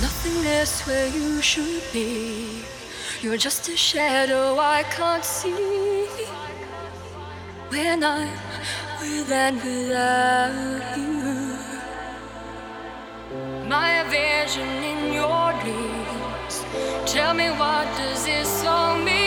nothingness where you should be. You're just a shadow I can't see. When I'm with and without you, my vision in your dreams. Tell me what does this all mean?